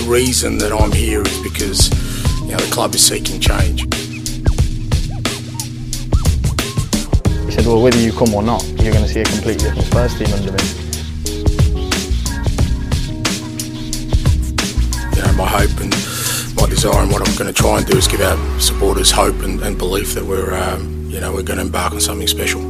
the reason that I'm here is because you know the club is seeking change. He said, well, whether you come or not, you're going to see a completely different first team under me. You know, my hope and my desire and what I'm going to try and do is give our supporters hope and, and belief that we're, um, you know, we're going to embark on something special.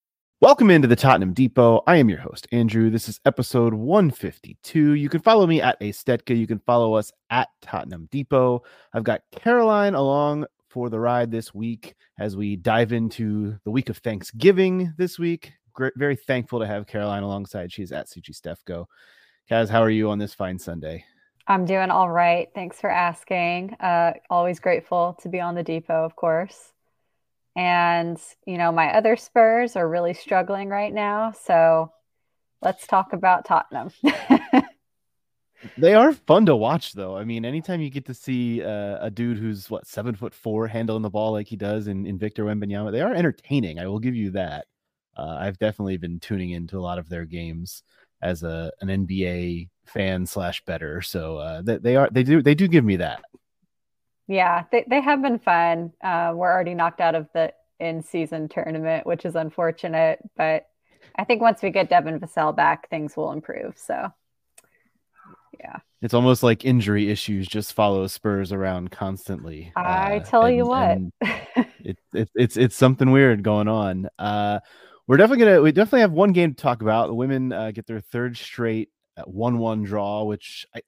Welcome into the Tottenham Depot. I am your host, Andrew. This is episode 152. You can follow me at A Stetka. You can follow us at Tottenham Depot. I've got Caroline along for the ride this week as we dive into the week of Thanksgiving this week. Great, very thankful to have Caroline alongside. She's at CG Stefko. Kaz, how are you on this fine Sunday? I'm doing all right. Thanks for asking. Uh, always grateful to be on the depot, of course. And, you know, my other Spurs are really struggling right now. So let's talk about Tottenham. they are fun to watch, though. I mean, anytime you get to see uh, a dude who's what seven foot four handling the ball like he does in, in Victor Wembanyama, they are entertaining. I will give you that. Uh, I've definitely been tuning into a lot of their games as a an NBA fan slash better. So uh, they, they are they do they do give me that. Yeah, they, they have been fun. Uh, we're already knocked out of the in season tournament, which is unfortunate. But I think once we get Devin Vassell back, things will improve. So, yeah. It's almost like injury issues just follow Spurs around constantly. I uh, tell and, you what, it, it, it's it's something weird going on. Uh, we're definitely gonna we definitely have one game to talk about. The women uh, get their third straight one-one draw, which I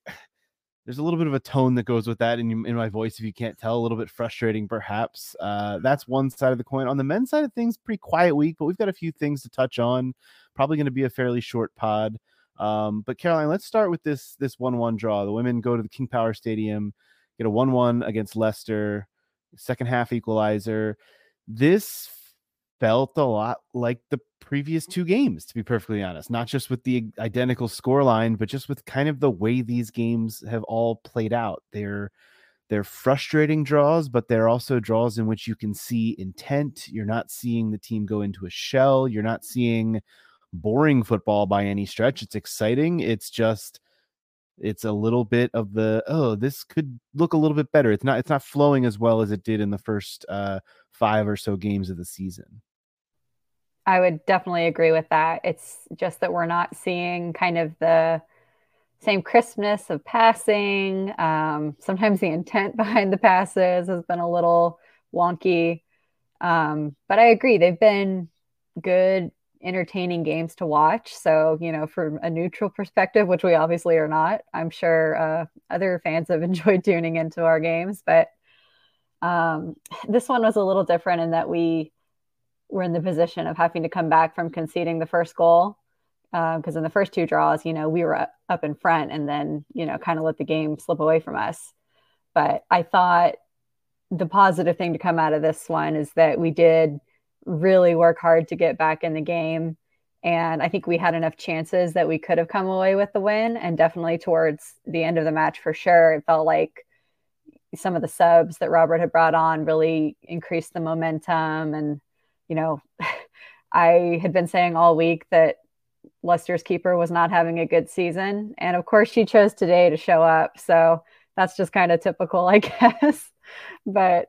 there's a little bit of a tone that goes with that in, in my voice if you can't tell a little bit frustrating perhaps uh, that's one side of the coin. On the men's side of things pretty quiet week but we've got a few things to touch on probably going to be a fairly short pod um, but caroline let's start with this this 1-1 draw. The women go to the king power stadium get a 1-1 against leicester second half equalizer. This felt a lot like the previous two games, to be perfectly honest, not just with the identical scoreline, but just with kind of the way these games have all played out. They're they're frustrating draws, but they're also draws in which you can see intent. You're not seeing the team go into a shell. You're not seeing boring football by any stretch. It's exciting. It's just it's a little bit of the oh, this could look a little bit better. It's not it's not flowing as well as it did in the first uh, five or so games of the season. I would definitely agree with that. It's just that we're not seeing kind of the same crispness of passing. Um, sometimes the intent behind the passes has been a little wonky. Um, but I agree, they've been good, entertaining games to watch. So, you know, from a neutral perspective, which we obviously are not, I'm sure uh, other fans have enjoyed tuning into our games. But um, this one was a little different in that we were in the position of having to come back from conceding the first goal because uh, in the first two draws, you know, we were up in front and then, you know, kind of let the game slip away from us. But I thought the positive thing to come out of this one is that we did really work hard to get back in the game. And I think we had enough chances that we could have come away with the win. And definitely towards the end of the match, for sure, it felt like some of the subs that Robert had brought on really increased the momentum and you know, I had been saying all week that Leicester's keeper was not having a good season. And of course, she chose today to show up. So that's just kind of typical, I guess. but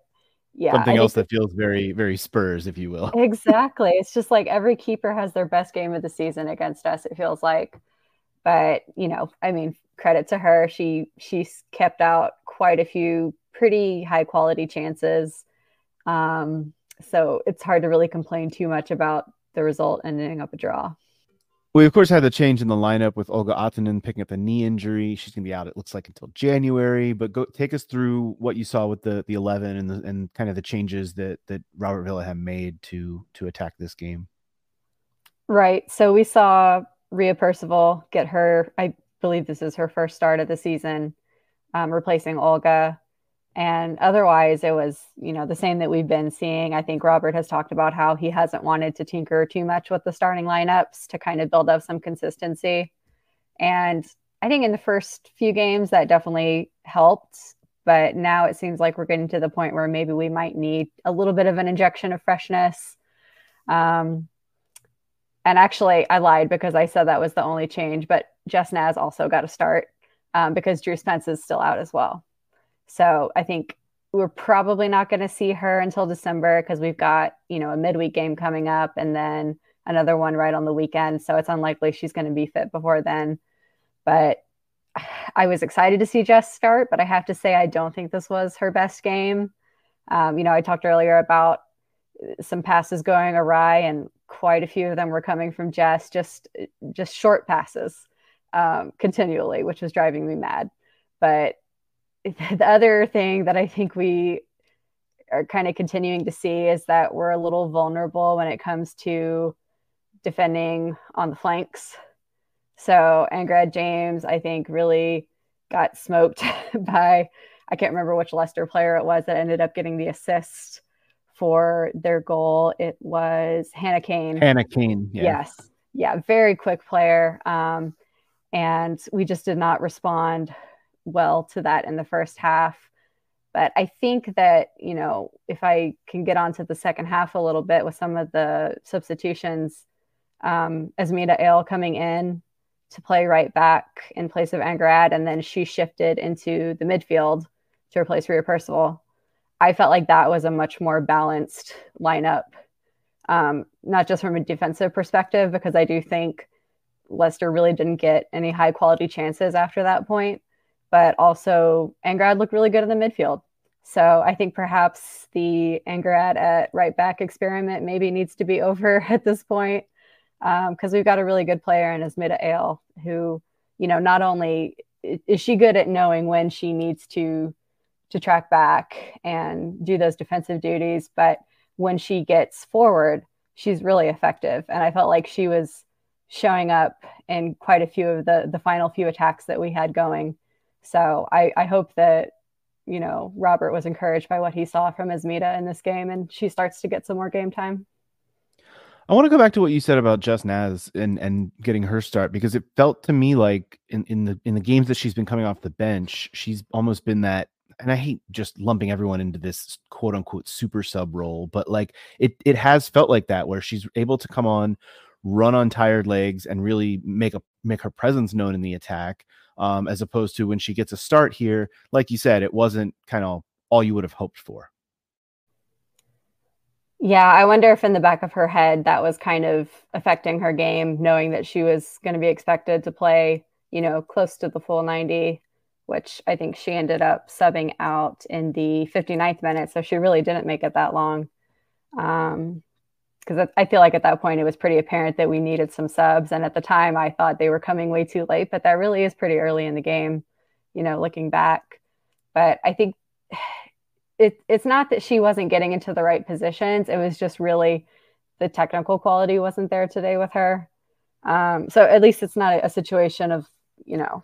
yeah. Something else that feels very, very Spurs, if you will. exactly. It's just like every keeper has their best game of the season against us, it feels like. But, you know, I mean, credit to her. She she's kept out quite a few pretty high quality chances. Um, so it's hard to really complain too much about the result ending up a draw. We of course had the change in the lineup with Olga Ahtinen picking up a knee injury. She's going to be out. It looks like until January. But go take us through what you saw with the the eleven and the, and kind of the changes that that Robert Villa had made to to attack this game. Right. So we saw Ria Percival get her, I believe this is her first start of the season, um, replacing Olga. And otherwise, it was, you know, the same that we've been seeing. I think Robert has talked about how he hasn't wanted to tinker too much with the starting lineups to kind of build up some consistency. And I think in the first few games that definitely helped. But now it seems like we're getting to the point where maybe we might need a little bit of an injection of freshness. Um, and actually, I lied because I said that was the only change, but Jess Naz also got a start um, because Drew Spence is still out as well. So I think we're probably not going to see her until December because we've got, you know, a midweek game coming up and then another one right on the weekend. So it's unlikely she's going to be fit before then. But I was excited to see Jess start, but I have to say, I don't think this was her best game. Um, you know, I talked earlier about some passes going awry, and quite a few of them were coming from Jess, just just short passes um, continually, which was driving me mad. But the other thing that I think we are kind of continuing to see is that we're a little vulnerable when it comes to defending on the flanks. So Angharad James, I think, really got smoked by I can't remember which Leicester player it was that ended up getting the assist for their goal. It was Hannah Cain. Hannah Cain. yeah. yes, yeah, very quick player, um, and we just did not respond well to that in the first half. But I think that, you know, if I can get onto the second half a little bit with some of the substitutions, um, Asmita Ale coming in to play right back in place of Angharad, and then she shifted into the midfield to replace Ria Percival. I felt like that was a much more balanced lineup, um, not just from a defensive perspective, because I do think Leicester really didn't get any high quality chances after that point, but also Angharad looked really good in the midfield. So I think perhaps the Angharad at right back experiment maybe needs to be over at this point because um, we've got a really good player in Asmita Ale who, you know, not only is she good at knowing when she needs to to track back and do those defensive duties, but when she gets forward, she's really effective. And I felt like she was showing up in quite a few of the the final few attacks that we had going. So I, I hope that, you know, Robert was encouraged by what he saw from Asmita in this game and she starts to get some more game time. I want to go back to what you said about Jess Naz and, and getting her start because it felt to me like in, in the in the games that she's been coming off the bench, she's almost been that and I hate just lumping everyone into this quote unquote super sub role, but like it it has felt like that where she's able to come on, run on tired legs, and really make a make her presence known in the attack um, as opposed to when she gets a start here, like you said, it wasn't kind of all you would have hoped for. Yeah, I wonder if in the back of her head that was kind of affecting her game, knowing that she was going to be expected to play, you know, close to the full 90, which I think she ended up subbing out in the 59th minute. So she really didn't make it that long. Um, because I feel like at that point it was pretty apparent that we needed some subs. And at the time, I thought they were coming way too late, but that really is pretty early in the game, you know, looking back. But I think it, it's not that she wasn't getting into the right positions, it was just really the technical quality wasn't there today with her. Um, so at least it's not a, a situation of, you know,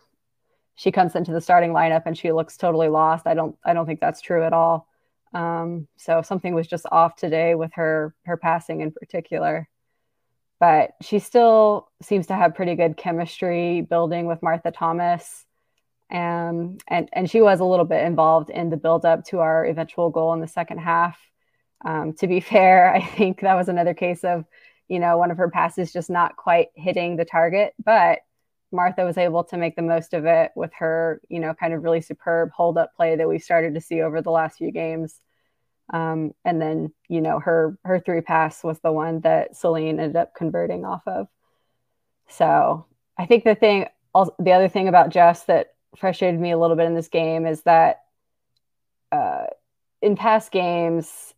she comes into the starting lineup and she looks totally lost. I don't I don't think that's true at all. Um, so something was just off today with her her passing in particular. But she still seems to have pretty good chemistry building with Martha Thomas. Um, and and she was a little bit involved in the build up to our eventual goal in the second half. Um, to be fair, I think that was another case of, you know, one of her passes just not quite hitting the target, but Martha was able to make the most of it with her, you know, kind of really superb hold up play that we've started to see over the last few games. Um, and then, you know, her her three pass was the one that Celine ended up converting off of. So I think the thing, also, the other thing about Jess that frustrated me a little bit in this game is that uh, in past games,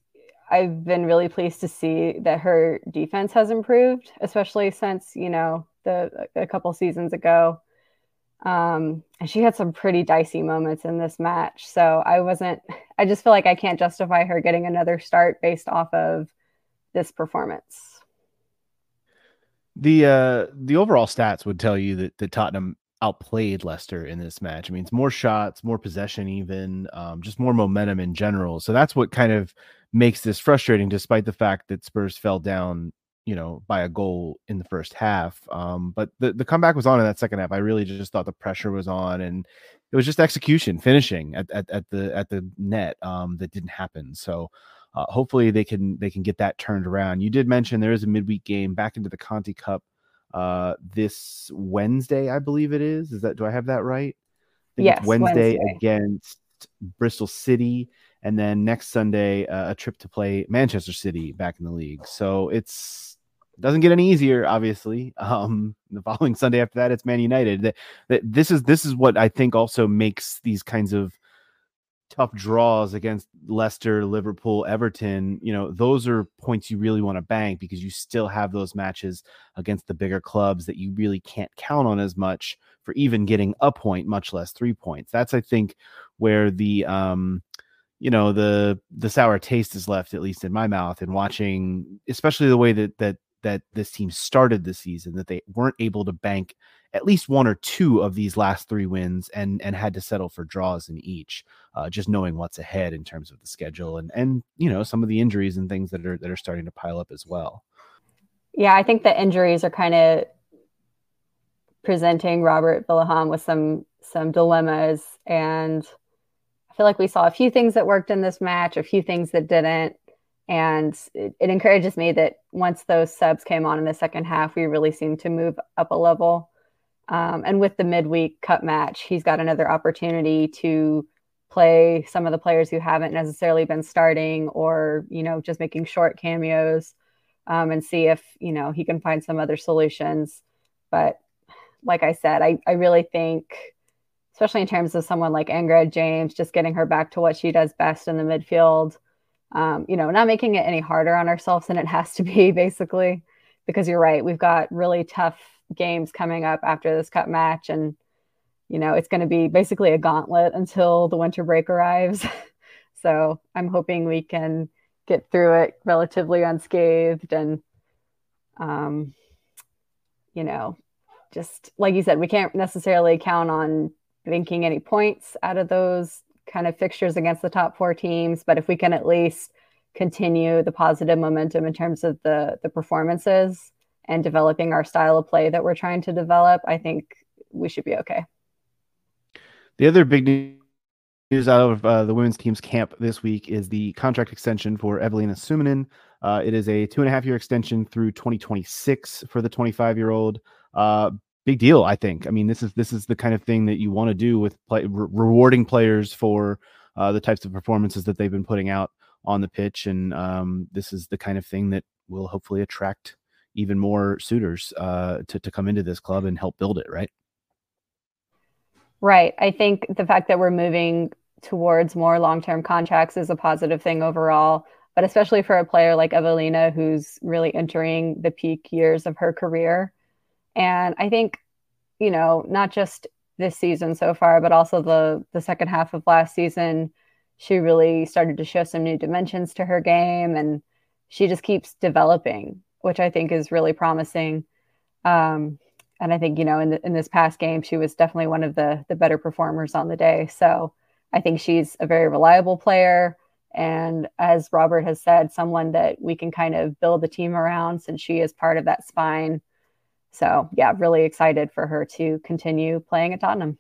I've been really pleased to see that her defense has improved, especially since you know the a couple seasons ago. Um, and she had some pretty dicey moments in this match. So I wasn't, I just feel like I can't justify her getting another start based off of this performance. The uh the overall stats would tell you that, that Tottenham outplayed Leicester in this match. I mean, it's more shots, more possession, even um, just more momentum in general. So that's what kind of makes this frustrating, despite the fact that Spurs fell down, you know, by a goal in the first half. Um, but the the comeback was on in that second half. I really just thought the pressure was on, and it was just execution, finishing at at, at the at the net um, that didn't happen. So. Uh, hopefully they can they can get that turned around. You did mention there is a midweek game back into the Conti Cup uh, this Wednesday, I believe it is. Is that do I have that right? yes, Wednesday, Wednesday, against Bristol City, and then next Sunday uh, a trip to play Manchester City back in the league. So it's it doesn't get any easier, obviously. Um, the following Sunday after that, it's Man United. That, that this is this is what I think also makes these kinds of tough draws against Leicester, Liverpool, Everton, you know, those are points you really want to bank because you still have those matches against the bigger clubs that you really can't count on as much for even getting a point, much less three points. That's I think where the um you know the the sour taste is left at least in my mouth and watching especially the way that that that this team started the season that they weren't able to bank at least one or two of these last three wins and and had to settle for draws in each uh, just knowing what's ahead in terms of the schedule and and you know some of the injuries and things that are that are starting to pile up as well. Yeah i think the injuries are kind of presenting robert Vilahamn with some some dilemmas and i feel like we saw a few things that worked in this match a few things that didn't and it, it encourages me that once those subs came on in the second half we really seemed to move up a level um, and with the midweek cup match, he's got another opportunity to play some of the players who haven't necessarily been starting or, you know, just making short cameos um, and see if, you know, he can find some other solutions. But like I said, I, I really think, especially in terms of someone like Angharad James, just getting her back to what she does best in the midfield, um, you know, not making it any harder on ourselves than it has to be, basically, because you're right. We've got really tough games coming up after this cup match and you know it's going to be basically a gauntlet until the winter break arrives so i'm hoping we can get through it relatively unscathed and um you know just like you said we can't necessarily count on making any points out of those kind of fixtures against the top four teams but if we can at least continue the positive momentum in terms of the the performances and developing our style of play that we're trying to develop, I think we should be okay. The other big news out of uh, the women's team's camp this week is the contract extension for Evelina Summanen. Uh, it is a two and a half year extension through 2026 for the 25 year old. Uh, big deal, I think. I mean, this is this is the kind of thing that you want to do with play, re- rewarding players for uh, the types of performances that they've been putting out on the pitch, and um, this is the kind of thing that will hopefully attract even more suitors uh, to to come into this club and help build it, right? Right. I think the fact that we're moving towards more long-term contracts is a positive thing overall, but especially for a player like Evelina, who's really entering the peak years of her career. And I think, you know, not just this season so far, but also the the second half of last season, she really started to show some new dimensions to her game and she just keeps developing which I think is really promising. Um, and I think you know in the, in this past game, she was definitely one of the the better performers on the day. So I think she's a very reliable player, and as Robert has said, someone that we can kind of build the team around since she is part of that spine. So yeah, really excited for her to continue playing at Tottenham.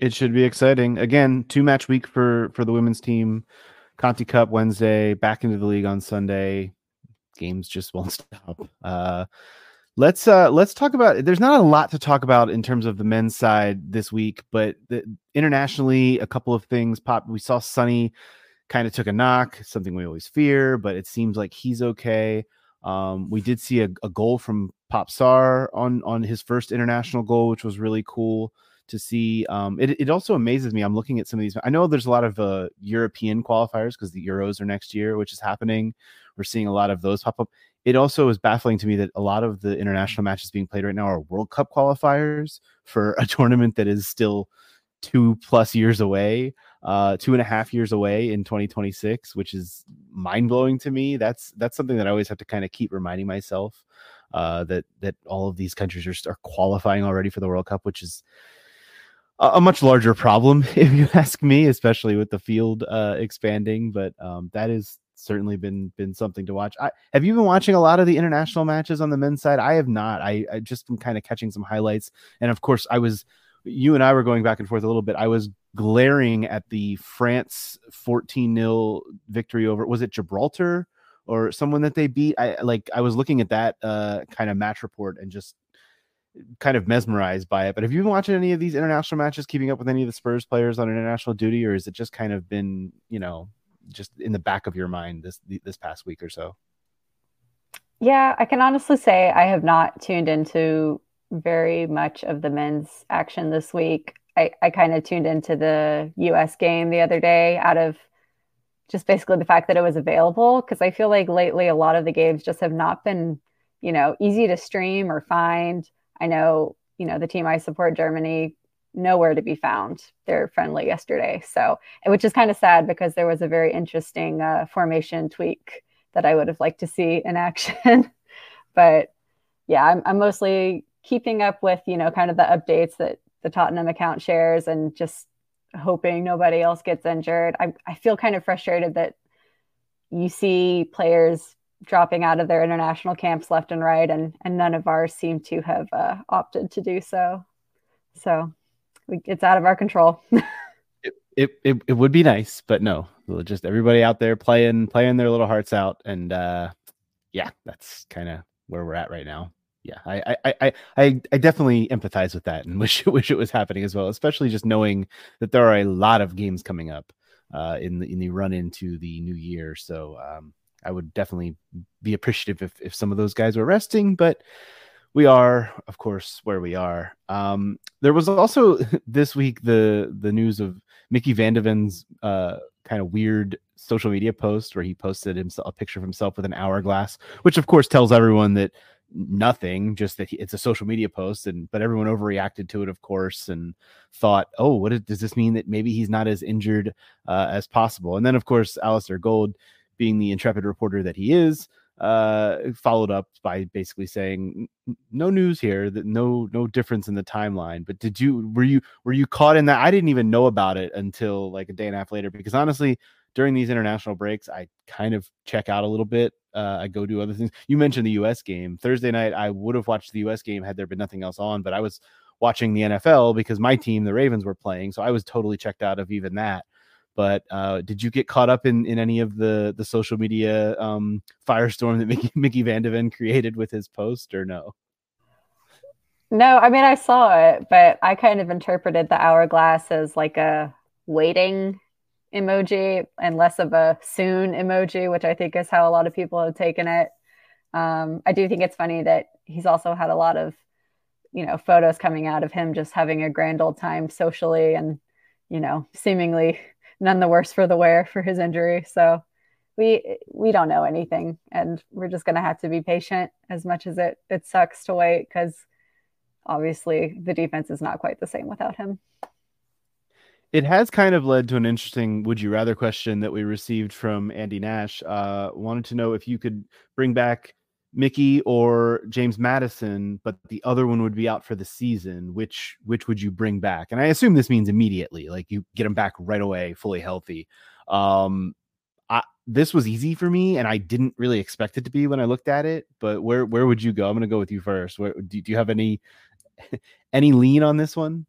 It should be exciting. Again, two match week for for the women's team. Conti Cup Wednesday, back into the league on Sunday games just won't stop. Uh, let's uh, let's talk about. There's not a lot to talk about in terms of the men's side this week, but the, internationally, a couple of things pop. We saw Sonny kind of took a knock, something we always fear, but it seems like he's okay. Um, we did see a, a goal from Pape Sarr on on his first international goal, which was really cool to see. Um, it, it also amazes me. I'm looking at some of these. I know there's a lot of uh, European qualifiers because the Euros are next year, which is happening. We're seeing a lot of those pop up. It also is baffling to me that a lot of the international matches being played right now are World Cup qualifiers for a tournament that is still two plus years away, uh, two and a half years away in 2026, which is mind blowing to me. That's that's something that I always have to kind of keep reminding myself uh, that that all of these countries are, are qualifying already for the World Cup, which is a, much larger problem, if you ask me, especially with the field uh, expanding. But um, that is certainly been been something to watch. I, have you been watching a lot of the international matches on the men's side? I have not. I, I just been kind of catching some highlights, and of course, I was. You and I were going back and forth a little bit. I was glaring at the France 14 0 victory over was it Gibraltar or someone that they beat. I like I was looking at that uh, kind of match report and just kind of mesmerized by it. But have you been watching any of these international matches, keeping up with any of the Spurs players on international duty, or is it just kind of been, you know, just in the back of your mind this this past week or so? Yeah, I can honestly say I have not tuned into very much of the men's action this week. I, I kind of tuned into the US game the other day out of just basically the fact that it was available because I feel like lately a lot of the games just have not been, you know, easy to stream or find. I know, you know, the team I support, Germany, nowhere to be found. They're friendly yesterday. So, which is kind of sad because there was a very interesting uh, formation tweak that I would have liked to see in action. but yeah, I'm, I'm mostly keeping up with, you know, kind of the updates that the Tottenham account shares and just hoping nobody else gets injured. I, I feel kind of frustrated that you see players dropping out of their international camps left and right, and, and none of ours seem to have uh, opted to do so. So it's out of our control. it, it, it, it, would be nice, but no, just everybody out there playing, playing their little hearts out. And uh, yeah, that's kind of where we're at right now yeah, I, I, I, I, definitely empathize with that and wish wish it was happening as well, especially just knowing that there are a lot of games coming up uh, in the in the run into the new year. So um, I would definitely be appreciative if if some of those guys were resting, but we are, of course, where we are. Um, there was also this week the the news of Mickey Van de Ven's uh, kind of weird social media post where he posted himself a picture of himself with an hourglass, which of course tells everyone that nothing just that he, it's a social media post and but everyone overreacted to it of course and thought oh what is, does this mean that maybe he's not as injured uh, as possible and then of course Alasdair Gold being the intrepid reporter that he is uh, followed up by basically saying no news here that no no difference in the timeline but did you were you were you caught in that i didn't even know about it until like a day and a half later because honestly during these international breaks, I kind of check out a little bit. Uh, I go do other things. You mentioned the U.S. game Thursday night. I would have watched the U.S. game had there been nothing else on, but I was watching the NFL because my team, the Ravens, were playing, so I was totally checked out of even that. But uh, did you get caught up in, in any of the the social media um, firestorm that Mickey, Mickey Van de Ven created with his post, or no? No, I mean I saw it, but I kind of interpreted the hourglass as like a waiting emoji and less of a soon emoji, which I think is how a lot of people have taken it. Um, I do think it's funny that he's also had a lot of, you know, photos coming out of him just having a grand old time socially and, you know, seemingly none the worse for the wear for his injury. So we we don't know anything and we're just gonna have to be patient as much as it it sucks to wait because obviously the defense is not quite the same without him it has kind of led to an interesting would you rather question that we received from Andy Nash. Uh, wanted to know if you could bring back Mickey or James Maddison, but the other one would be out for the season. Which which would you bring back? And I assume this means immediately, like you get them back right away, fully healthy. Um, I, this was easy for me, and I didn't really expect it to be when I looked at it. But where where would you go? I'm going to go with you first. Where do, do you have any any lean on this one?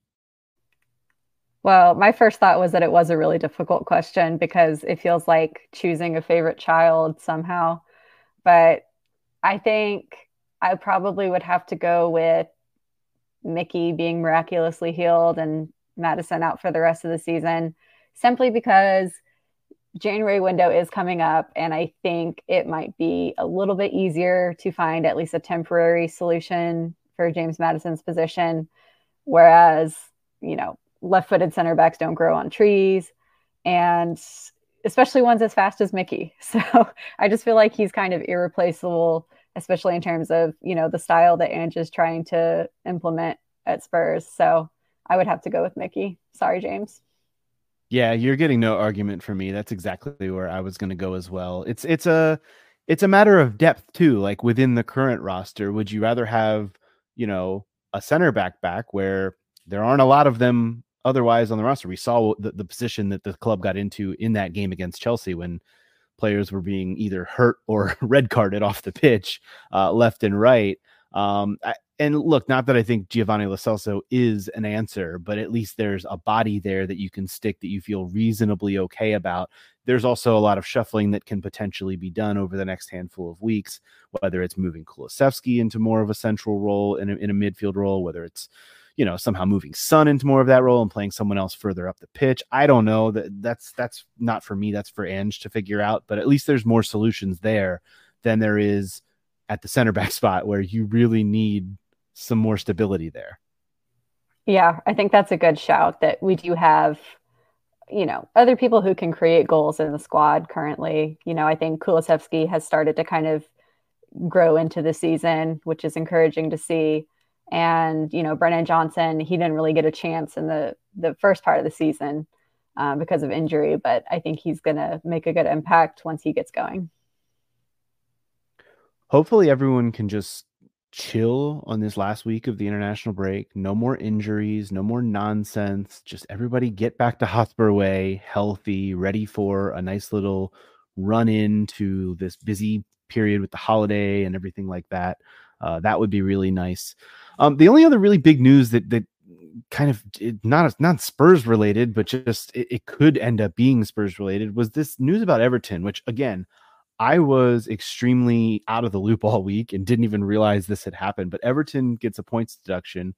Well, my first thought was that it was a really difficult question because it feels like choosing a favorite child somehow. But I think I probably would have to go with Mickey being miraculously healed and Maddison out for the rest of the season simply because January window is coming up and I think it might be a little bit easier to find at least a temporary solution for James Maddison's position whereas, you know, left-footed center backs don't grow on trees and especially ones as fast as Mickey. So I just feel like he's kind of irreplaceable, especially in terms of, you know, the style that Ange is trying to implement at Spurs. So I would have to go with Mickey. Sorry, James. Yeah, you're getting no argument from me. That's exactly where I was going to go as well. It's it's a it's a matter of depth too. Like within the current roster, would you rather have, you know, a center back back where there aren't a lot of them otherwise on the roster? We saw the, the position that the club got into in that game against Chelsea when players were being either hurt or red carded off the pitch, uh, left and right. Um, I, and look, not that I think Giovanni Lo Celso is an answer, but at least there's a body there that you can stick that you feel reasonably okay about. There's also a lot of shuffling that can potentially be done over the next handful of weeks, whether it's moving Kulusevski into more of a central role in a, in a midfield role, whether it's you know somehow moving Son into more of that role and playing someone else further up the pitch. I don't know that that's that's not for me. That's for Ange to figure out. But at least there's more solutions there than there is at the center back spot where you really need some more stability there. Yeah, I think that's a good shout that we do have, you know, other people who can create goals in the squad currently. You know, I think Kulusevski has started to kind of grow into the season, which is encouraging to see. And, you know, Brennan Johnson, he didn't really get a chance in the, the first part of the season um, because of injury, but I think he's going to make a good impact once he gets going. Hopefully, everyone can just chill on this last week of the international break. No more injuries, no more nonsense. Just everybody get back to Hotspur Way healthy, ready for a nice little run into this busy period with the holiday and everything like that. Uh, that would be really nice. Um, the only other really big news that that kind of not not Spurs related, but just it, it could end up being Spurs related was this news about Everton, which again I was extremely out of the loop all week and didn't even realize this had happened. But Everton gets a points deduction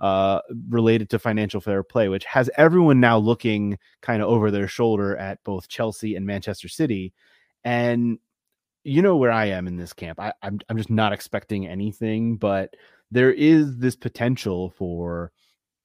uh, related to financial fair play, which has everyone now looking kind of over their shoulder at both Chelsea and Manchester City. And you know where I am in this camp. I, I'm I'm just not expecting anything, but there is this potential for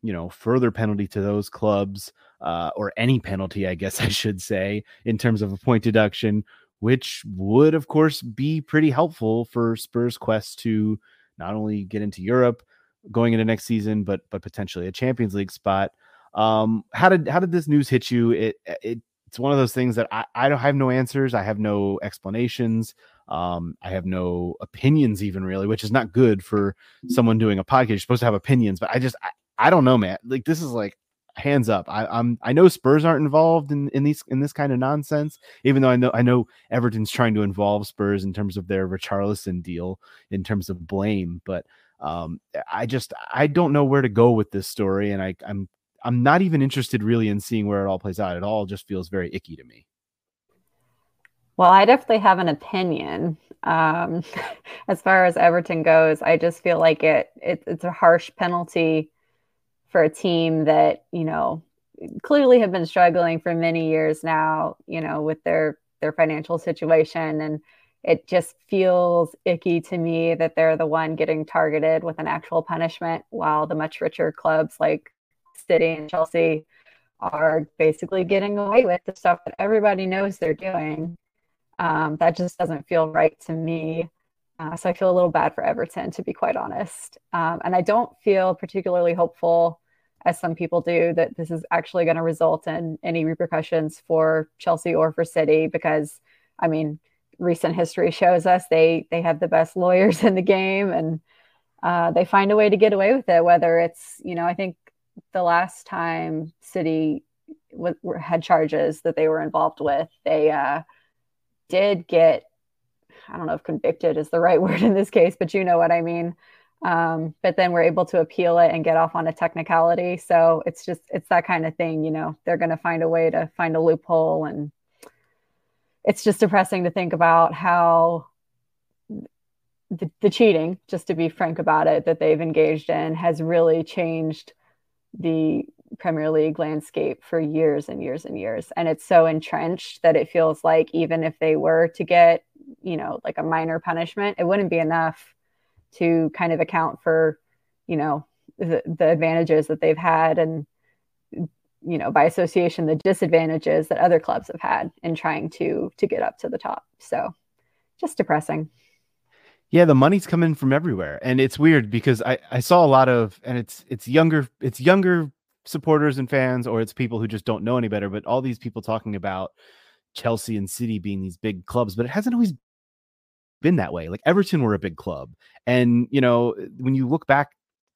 you know further penalty to those clubs uh, or any penalty, I guess I should say, in terms of a point deduction which would, of course, be pretty helpful for Spurs' quest to not only get into Europe going into next season, but but potentially a Champions League spot. Um, how did how did this news hit you? It it it's one of those things that I, I don't have no answers. I have no explanations. Um, I have no opinions even really, which is not good for someone doing a podcast. You're supposed to have opinions, but I just I, I don't know, man. Like this is like hands up. I, I'm I know Spurs aren't involved in in these in this kind of nonsense. Even though I know I know Everton's trying to involve Spurs in terms of their Richarlison deal, in terms of blame, but um, I just I don't know where to go with this story, and I I'm I'm not even interested really in seeing where it all plays out. It all just feels very icky to me. Well, I definitely have an opinion. Um, as far as Everton goes, I just feel like it, it it's a harsh penalty for a team that you know clearly have been struggling for many years now you know with their their financial situation and it just feels icky to me that they're the one getting targeted with an actual punishment while the much richer clubs like city and chelsea are basically getting away with the stuff that everybody knows they're doing um, that just doesn't feel right to me uh, so I feel a little bad for Everton, to be quite honest. Um, and I don't feel particularly hopeful, as some people do, that this is actually going to result in any repercussions for Chelsea or for City, because I mean, recent history shows us they they have the best lawyers in the game, and uh, they find a way to get away with it. Whether it's you know, I think the last time City w- had charges that they were involved with, they uh, did get I don't know if convicted is the right word in this case, but you know what I mean. Um, but then we're able to appeal it and get off on a technicality. So it's just it's that kind of thing, you know. They're going to find a way to find a loophole, and it's just depressing to think about how the, the cheating, just to be frank about it, that they've engaged in has really changed the Premier League landscape for years and years and years. And it's so entrenched that it feels like even if they were to get you know, like a minor punishment, it wouldn't be enough to kind of account for, you know, the, the advantages that they've had and, you know, by association, the disadvantages that other clubs have had in trying to to get up to the top. So just depressing. Yeah, the money's coming from everywhere. And it's weird because I, I saw a lot of and it's it's younger it's younger supporters and fans or it's people who just don't know any better, but all these people talking about Chelsea and City being these big clubs, but it hasn't always been that way. Like Everton were a big club. And, you know, when you look back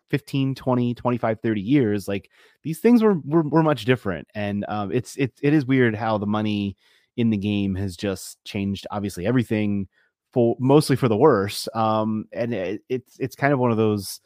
15 20 25 30 years like these things were were, were much different and um, it's it, it is weird how the money in the game has just changed obviously everything for mostly for the worse um, and it, it's it's kind of one of those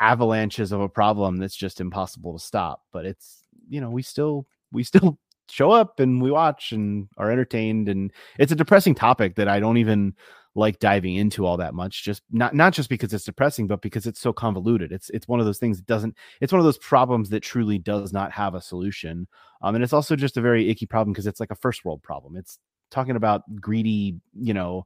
avalanches of a problem that's just impossible to stop but it's you know we still we still show up and we watch and are entertained and it's a depressing topic that I don't even like diving into all that much just not not just because it's depressing but because it's so convoluted. It's it's one of those things that doesn't it's one of those problems that truly does not have a solution um and it's also just a very icky problem because it's like a first world problem. It's talking about greedy you know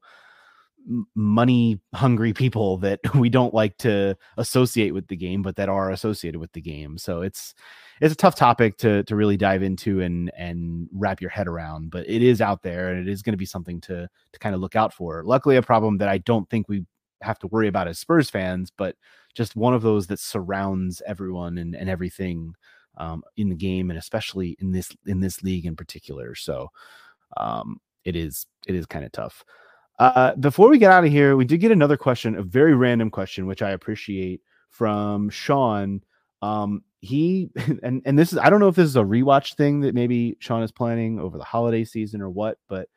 money hungry people that we don't like to associate with the game but that are associated with the game. So it's it's a tough topic to to really dive into and and wrap your head around but it is out there and it is going to be something to to kind of look out for. Luckily a problem that i don't think we have to worry about as spurs fans but just one of those that surrounds everyone and, and everything um, in the game and especially in this in this league in particular. So um, it is it is kind of tough uh, before we get out of here we did get another question a very random question which i appreciate from sean um, he and and this is I don't know if this is a rewatch thing that maybe Sean is planning over the holiday season or what, but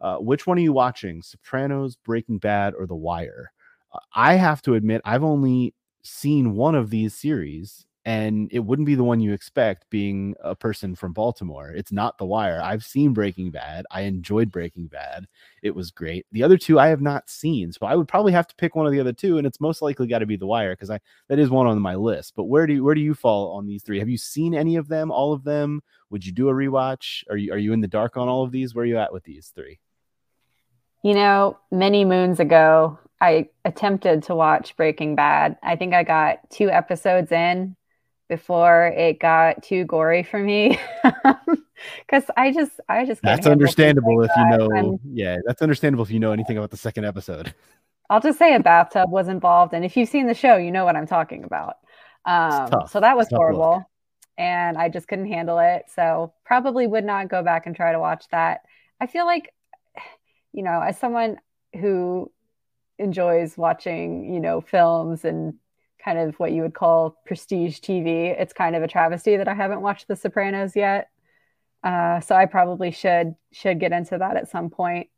uh, which one are you watching? Sopranos, Breaking Bad, or The Wire? Uh, I have to admit I've only seen one of these series, and it wouldn't be the one you expect being a person from Baltimore. It's not The Wire. I've seen Breaking Bad. I enjoyed Breaking Bad. It was great. The other two I have not seen, so I would probably have to pick one of the other two, and it's most likely got to be The Wire because I that is one on my list. But where do you, where do you fall on these three? Have you seen any of them? All of them? Would you do a rewatch? Are you are you in the dark on all of these? Where are you at with these three? You know, many moons ago, I attempted to watch Breaking Bad. I think I got two episodes in before it got too gory for me. Because i just i just that's understandable like if that. you know and yeah that's understandable if you know anything about the second episode. I'll just say a bathtub was involved and if you've seen the show you know what i'm talking about. Um, so that was horrible look. and i just couldn't handle it. So probably would not go back and try to watch that. I feel like you know as someone who enjoys watching you know films and kind of what you would call prestige TV. It's kind of a travesty that I haven't watched The Sopranos yet. Uh, so I probably should should get into that at some point.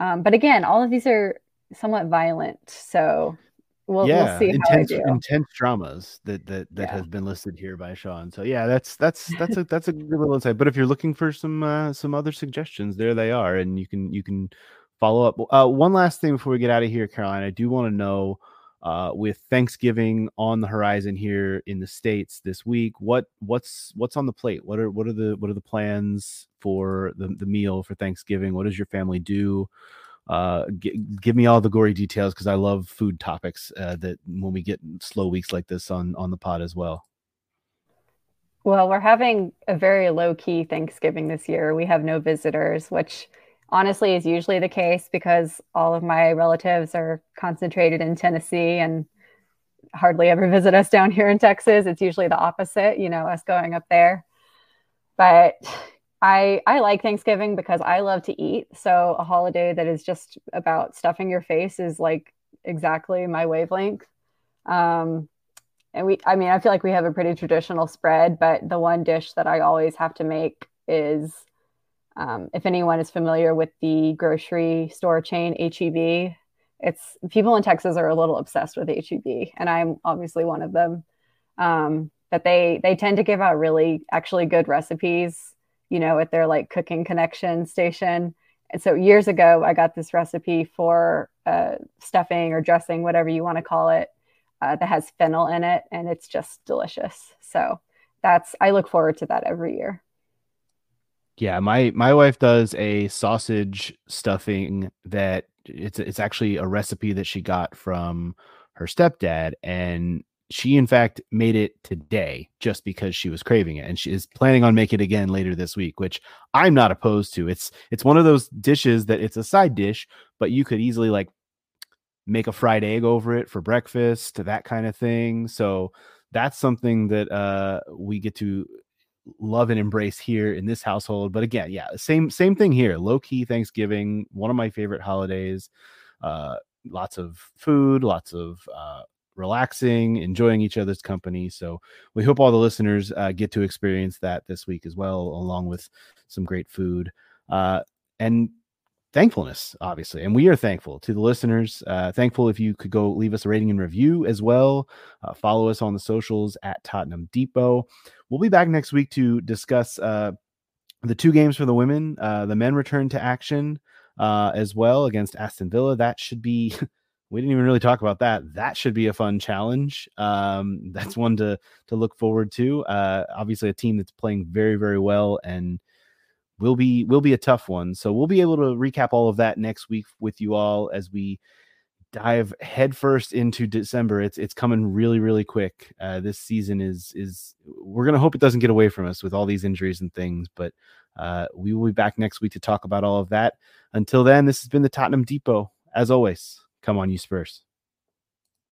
Um, but again, all of these are somewhat violent, so we'll, yeah, we'll see intense, intense dramas that that that yeah. has been listed here by Sean. So yeah, that's that's that's a that's a good little insight. But if you're looking for some uh, some other suggestions, there they are, and you can you can follow up. Uh, one last thing before we get out of here, Caroline, I do want to know uh, with Thanksgiving on the horizon here in the states this week. What what's what's on the plate? What are what are the what are the plans for the, the meal for Thanksgiving? What does your family do? Uh, g- give me all the gory details because I love food topics. Uh, that when we get slow weeks like this on on the pod as well. Well, we're having a very low key Thanksgiving this year. We have no visitors, which honestly is usually the case because all of my relatives are concentrated in Tennessee and hardly ever visit us down here in Texas. It's usually the opposite, you know, us going up there. But I I like Thanksgiving because I love to eat. So a holiday that is just about stuffing your face is like exactly my wavelength. Um, and we I mean I feel like we have a pretty traditional spread, but the one dish that I always have to make is um, if anyone is familiar with the grocery store chain HEB, it's people in Texas are a little obsessed with HEB, and I'm obviously one of them. Um, but they they tend to give out really actually good recipes, you know, at their like cooking connection station. And so years ago, I got this recipe for uh, stuffing or dressing, whatever you want to call it, uh, that has fennel in it, and it's just delicious. So that's I look forward to that every year. Yeah, my my wife does a sausage stuffing that it's it's actually a recipe that she got from her stepdad and she in fact made it today just because she was craving it and she is planning on making it again later this week which i'm not opposed to. It's it's one of those dishes that it's a side dish but you could easily like make a fried egg over it for breakfast that kind of thing so that's something that uh we get to love and embrace here in this household. But again, yeah, same same thing here. Low key Thanksgiving, one of my favorite holidays. uh, lots of food, lots of uh, relaxing, enjoying each other's company. So we hope all the listeners uh, get to experience that this week as well, along with some great food uh, and thankfulness, obviously. And we are thankful to the listeners. Uh, thankful if you could go leave us a rating and review as well. Uh, follow us on the socials at Tottenham Depot. We'll be back next week to discuss uh, the two games for the women. Uh, the men return to action uh, as well against Aston Villa. That should be. we didn't even really talk about that. That should be a fun challenge. Um, that's one to to look forward to. Uh, obviously, a team that's playing very very well and will be will be a tough one. So we'll be able to recap all of that next week with you all as we dive headfirst into December. It's it's coming really really quick. Uh, this season is is we're gonna hope it doesn't get away from us with all these injuries and things, but uh, we will be back next week to talk about all of that. Until then, this has been the Tottenham Depot. As always, come on, you Spurs.